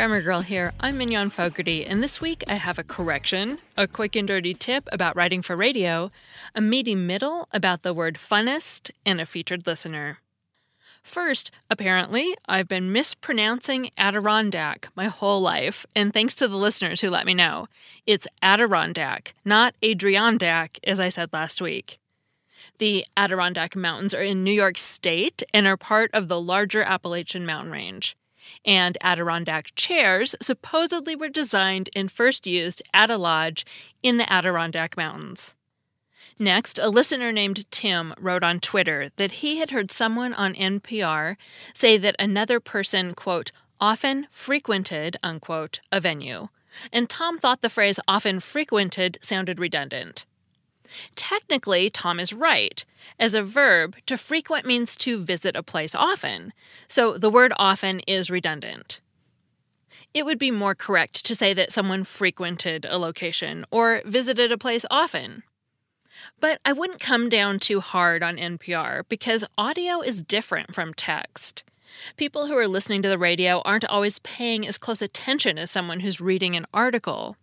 Grammar Girl here. I'm Mignon Fogarty, and this week I have a correction, a quick and dirty tip about writing for radio, a meaty middle about the word funnest, and a featured listener. First, apparently, I've been mispronouncing Adirondack my whole life, and thanks to the listeners who let me know. It's Adirondack, not Adriandack, as I said last week. The Adirondack Mountains are in New York State and are part of the larger Appalachian Mountain Range and Adirondack chairs supposedly were designed and first used at a lodge in the Adirondack Mountains. Next, a listener named Tim wrote on Twitter that he had heard someone on NPR say that another person, quote, often frequented, unquote, a venue. And Tom thought the phrase often frequented sounded redundant. Technically, Tom is right. As a verb, to frequent means to visit a place often, so the word often is redundant. It would be more correct to say that someone frequented a location or visited a place often. But I wouldn't come down too hard on NPR because audio is different from text. People who are listening to the radio aren't always paying as close attention as someone who's reading an article.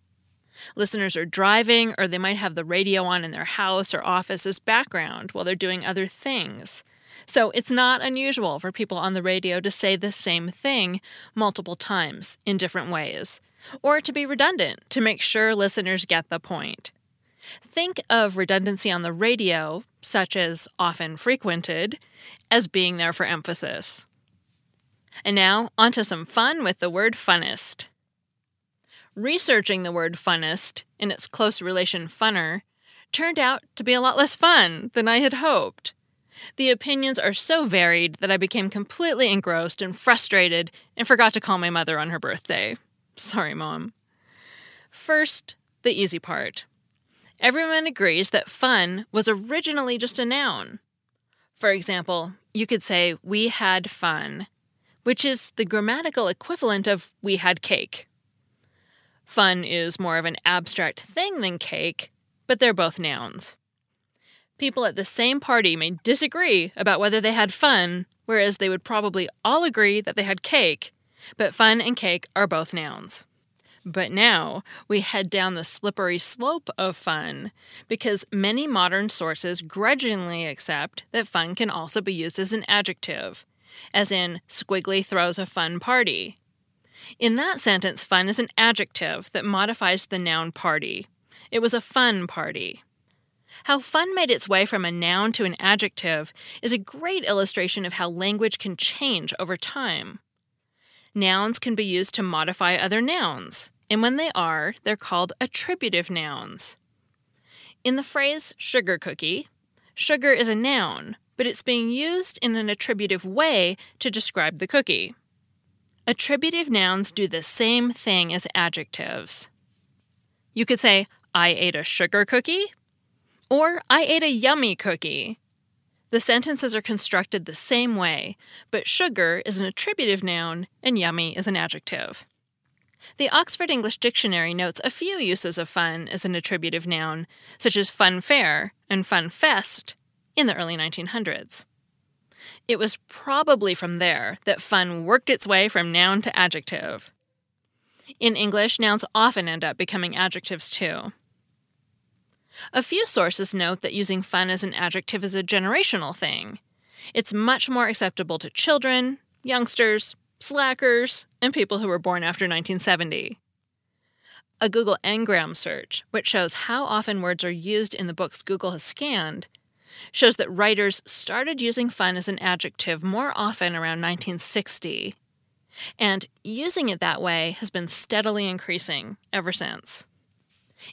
Listeners are driving, or they might have the radio on in their house or office as background while they're doing other things. So it's not unusual for people on the radio to say the same thing multiple times in different ways, or to be redundant to make sure listeners get the point. Think of redundancy on the radio, such as often frequented, as being there for emphasis. And now, onto some fun with the word funnest. Researching the word funnest, in its close relation funner, turned out to be a lot less fun than I had hoped. The opinions are so varied that I became completely engrossed and frustrated and forgot to call my mother on her birthday. Sorry, Mom. First, the easy part. Everyone agrees that fun was originally just a noun. For example, you could say, We had fun, which is the grammatical equivalent of we had cake. Fun is more of an abstract thing than cake, but they're both nouns. People at the same party may disagree about whether they had fun, whereas they would probably all agree that they had cake, but fun and cake are both nouns. But now we head down the slippery slope of fun because many modern sources grudgingly accept that fun can also be used as an adjective, as in, Squiggly throws a fun party, in that sentence, fun is an adjective that modifies the noun party. It was a fun party. How fun made its way from a noun to an adjective is a great illustration of how language can change over time. Nouns can be used to modify other nouns, and when they are, they're called attributive nouns. In the phrase sugar cookie, sugar is a noun, but it's being used in an attributive way to describe the cookie. Attributive nouns do the same thing as adjectives. You could say, I ate a sugar cookie, or I ate a yummy cookie. The sentences are constructed the same way, but sugar is an attributive noun and yummy is an adjective. The Oxford English Dictionary notes a few uses of fun as an attributive noun, such as fun fair and fun fest, in the early 1900s. It was probably from there that fun worked its way from noun to adjective. In English, nouns often end up becoming adjectives too. A few sources note that using fun as an adjective is a generational thing. It's much more acceptable to children, youngsters, slackers, and people who were born after 1970. A Google Ngram search, which shows how often words are used in the books Google has scanned, shows that writers started using fun as an adjective more often around 1960. And using it that way has been steadily increasing ever since.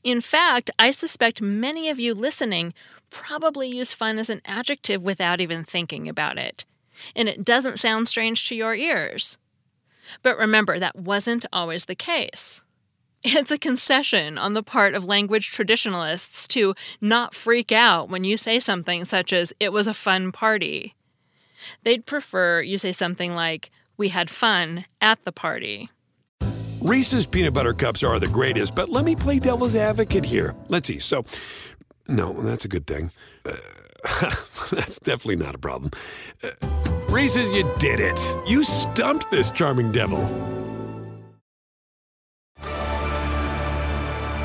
In fact, I suspect many of you listening probably use fun as an adjective without even thinking about it, and it doesn't sound strange to your ears. But remember, that wasn't always the case. It's a concession on the part of language traditionalists to not freak out when you say something such as, it was a fun party. They'd prefer you say something like, we had fun at the party. Reese's peanut butter cups are the greatest, but let me play devil's advocate here. Let's see. So, no, that's a good thing. Uh, that's definitely not a problem. Uh, Reese's, you did it. You stumped this charming devil.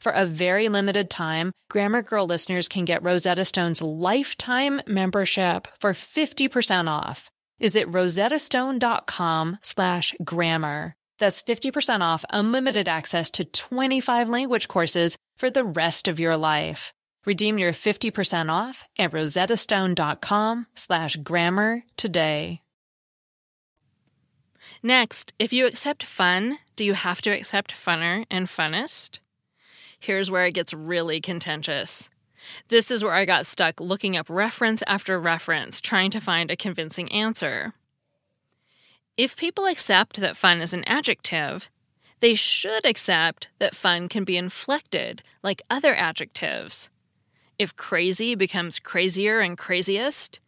For a very limited time, Grammar Girl listeners can get Rosetta Stone's lifetime membership for 50% off. Visit rosettastone.com slash grammar. That's 50% off unlimited access to 25 language courses for the rest of your life. Redeem your 50% off at rosettastone.com slash grammar today. Next, if you accept fun, do you have to accept funner and funnest? Here's where it gets really contentious. This is where I got stuck looking up reference after reference, trying to find a convincing answer. If people accept that fun is an adjective, they should accept that fun can be inflected like other adjectives. If crazy becomes crazier and craziest,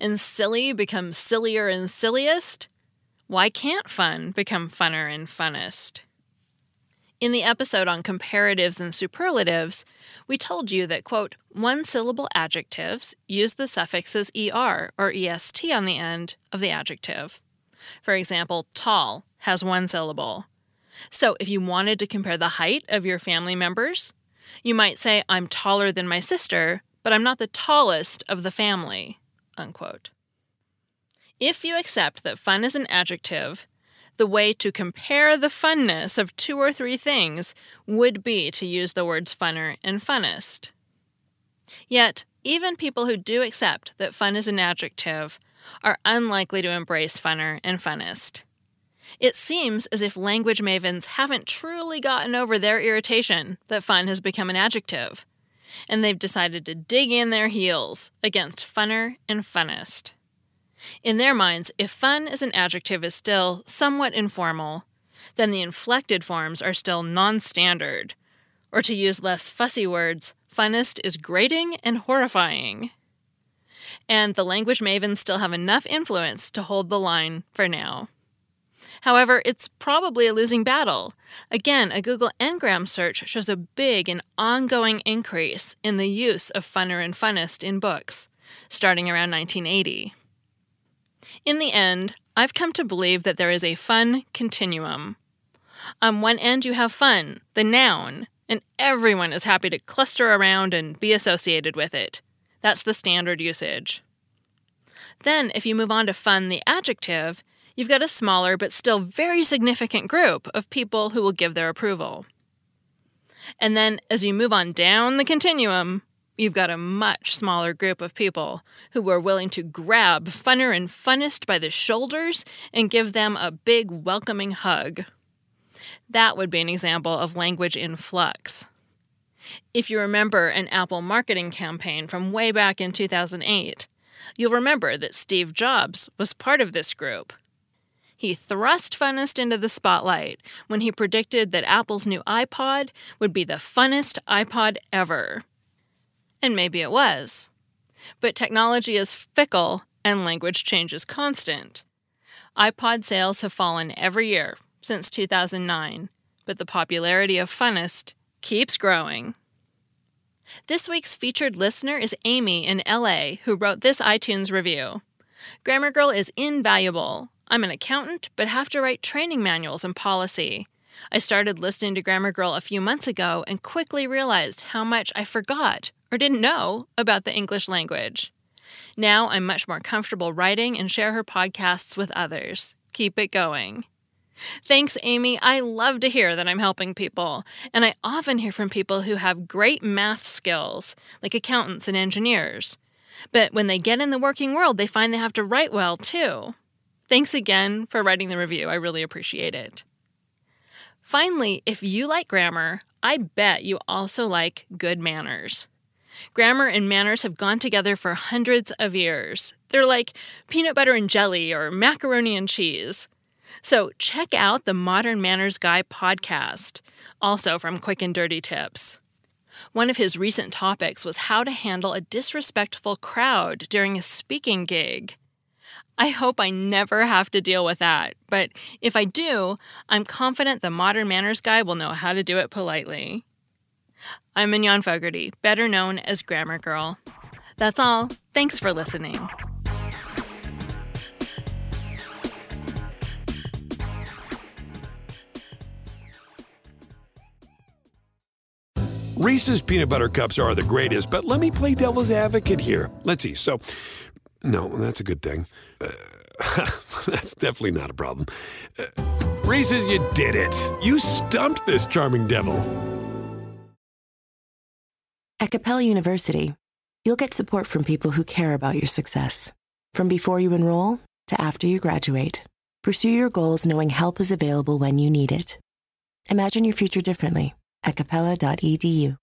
and silly becomes sillier and silliest, why can't fun become funner and funnest? In the episode on comparatives and superlatives, we told you that, quote, one syllable adjectives use the suffixes er or est on the end of the adjective. For example, tall has one syllable. So if you wanted to compare the height of your family members, you might say, I'm taller than my sister, but I'm not the tallest of the family. Unquote. If you accept that fun is an adjective, the way to compare the funness of two or three things would be to use the words funner and funnest. Yet, even people who do accept that fun is an adjective are unlikely to embrace funner and funnest. It seems as if language mavens haven't truly gotten over their irritation that fun has become an adjective, and they've decided to dig in their heels against funner and funnest. In their minds, if fun as an adjective is still somewhat informal, then the inflected forms are still non standard. Or to use less fussy words, funnest is grating and horrifying. And the language mavens still have enough influence to hold the line for now. However, it's probably a losing battle. Again, a Google Ngram search shows a big and ongoing increase in the use of funner and funnest in books, starting around 1980. In the end, I've come to believe that there is a fun continuum. On one end, you have fun, the noun, and everyone is happy to cluster around and be associated with it. That's the standard usage. Then, if you move on to fun, the adjective, you've got a smaller but still very significant group of people who will give their approval. And then, as you move on down the continuum, you've got a much smaller group of people who are willing to grab funner and funnest by the shoulders and give them a big welcoming hug. That would be an example of language in flux. If you remember an Apple marketing campaign from way back in 2008, you'll remember that Steve Jobs was part of this group. He thrust funnest into the spotlight when he predicted that Apple's new iPod would be the funnest iPod ever. And maybe it was. But technology is fickle and language change is constant. iPod sales have fallen every year since 2009, but the popularity of funnest keeps growing. This week's featured listener is Amy in LA, who wrote this iTunes review. Grammar Girl is invaluable. I'm an accountant, but have to write training manuals and policy. I started listening to Grammar Girl a few months ago and quickly realized how much I forgot or didn't know about the English language. Now I'm much more comfortable writing and share her podcasts with others. Keep it going. Thanks, Amy. I love to hear that I'm helping people. And I often hear from people who have great math skills, like accountants and engineers. But when they get in the working world, they find they have to write well, too. Thanks again for writing the review. I really appreciate it. Finally, if you like grammar, I bet you also like good manners. Grammar and manners have gone together for hundreds of years. They're like peanut butter and jelly or macaroni and cheese. So check out the Modern Manners Guy podcast, also from Quick and Dirty Tips. One of his recent topics was how to handle a disrespectful crowd during a speaking gig. I hope I never have to deal with that, but if I do, I'm confident the Modern Manners Guy will know how to do it politely. I'm Mignon Fogarty, better known as Grammar Girl. That's all. Thanks for listening. Reese's peanut butter cups are the greatest, but let me play devil's advocate here. Let's see. So, no, that's a good thing. Uh, that's definitely not a problem. Uh, Reese's, you did it. You stumped this charming devil. At Capella University, you'll get support from people who care about your success. From before you enroll to after you graduate, pursue your goals knowing help is available when you need it. Imagine your future differently at capella.edu.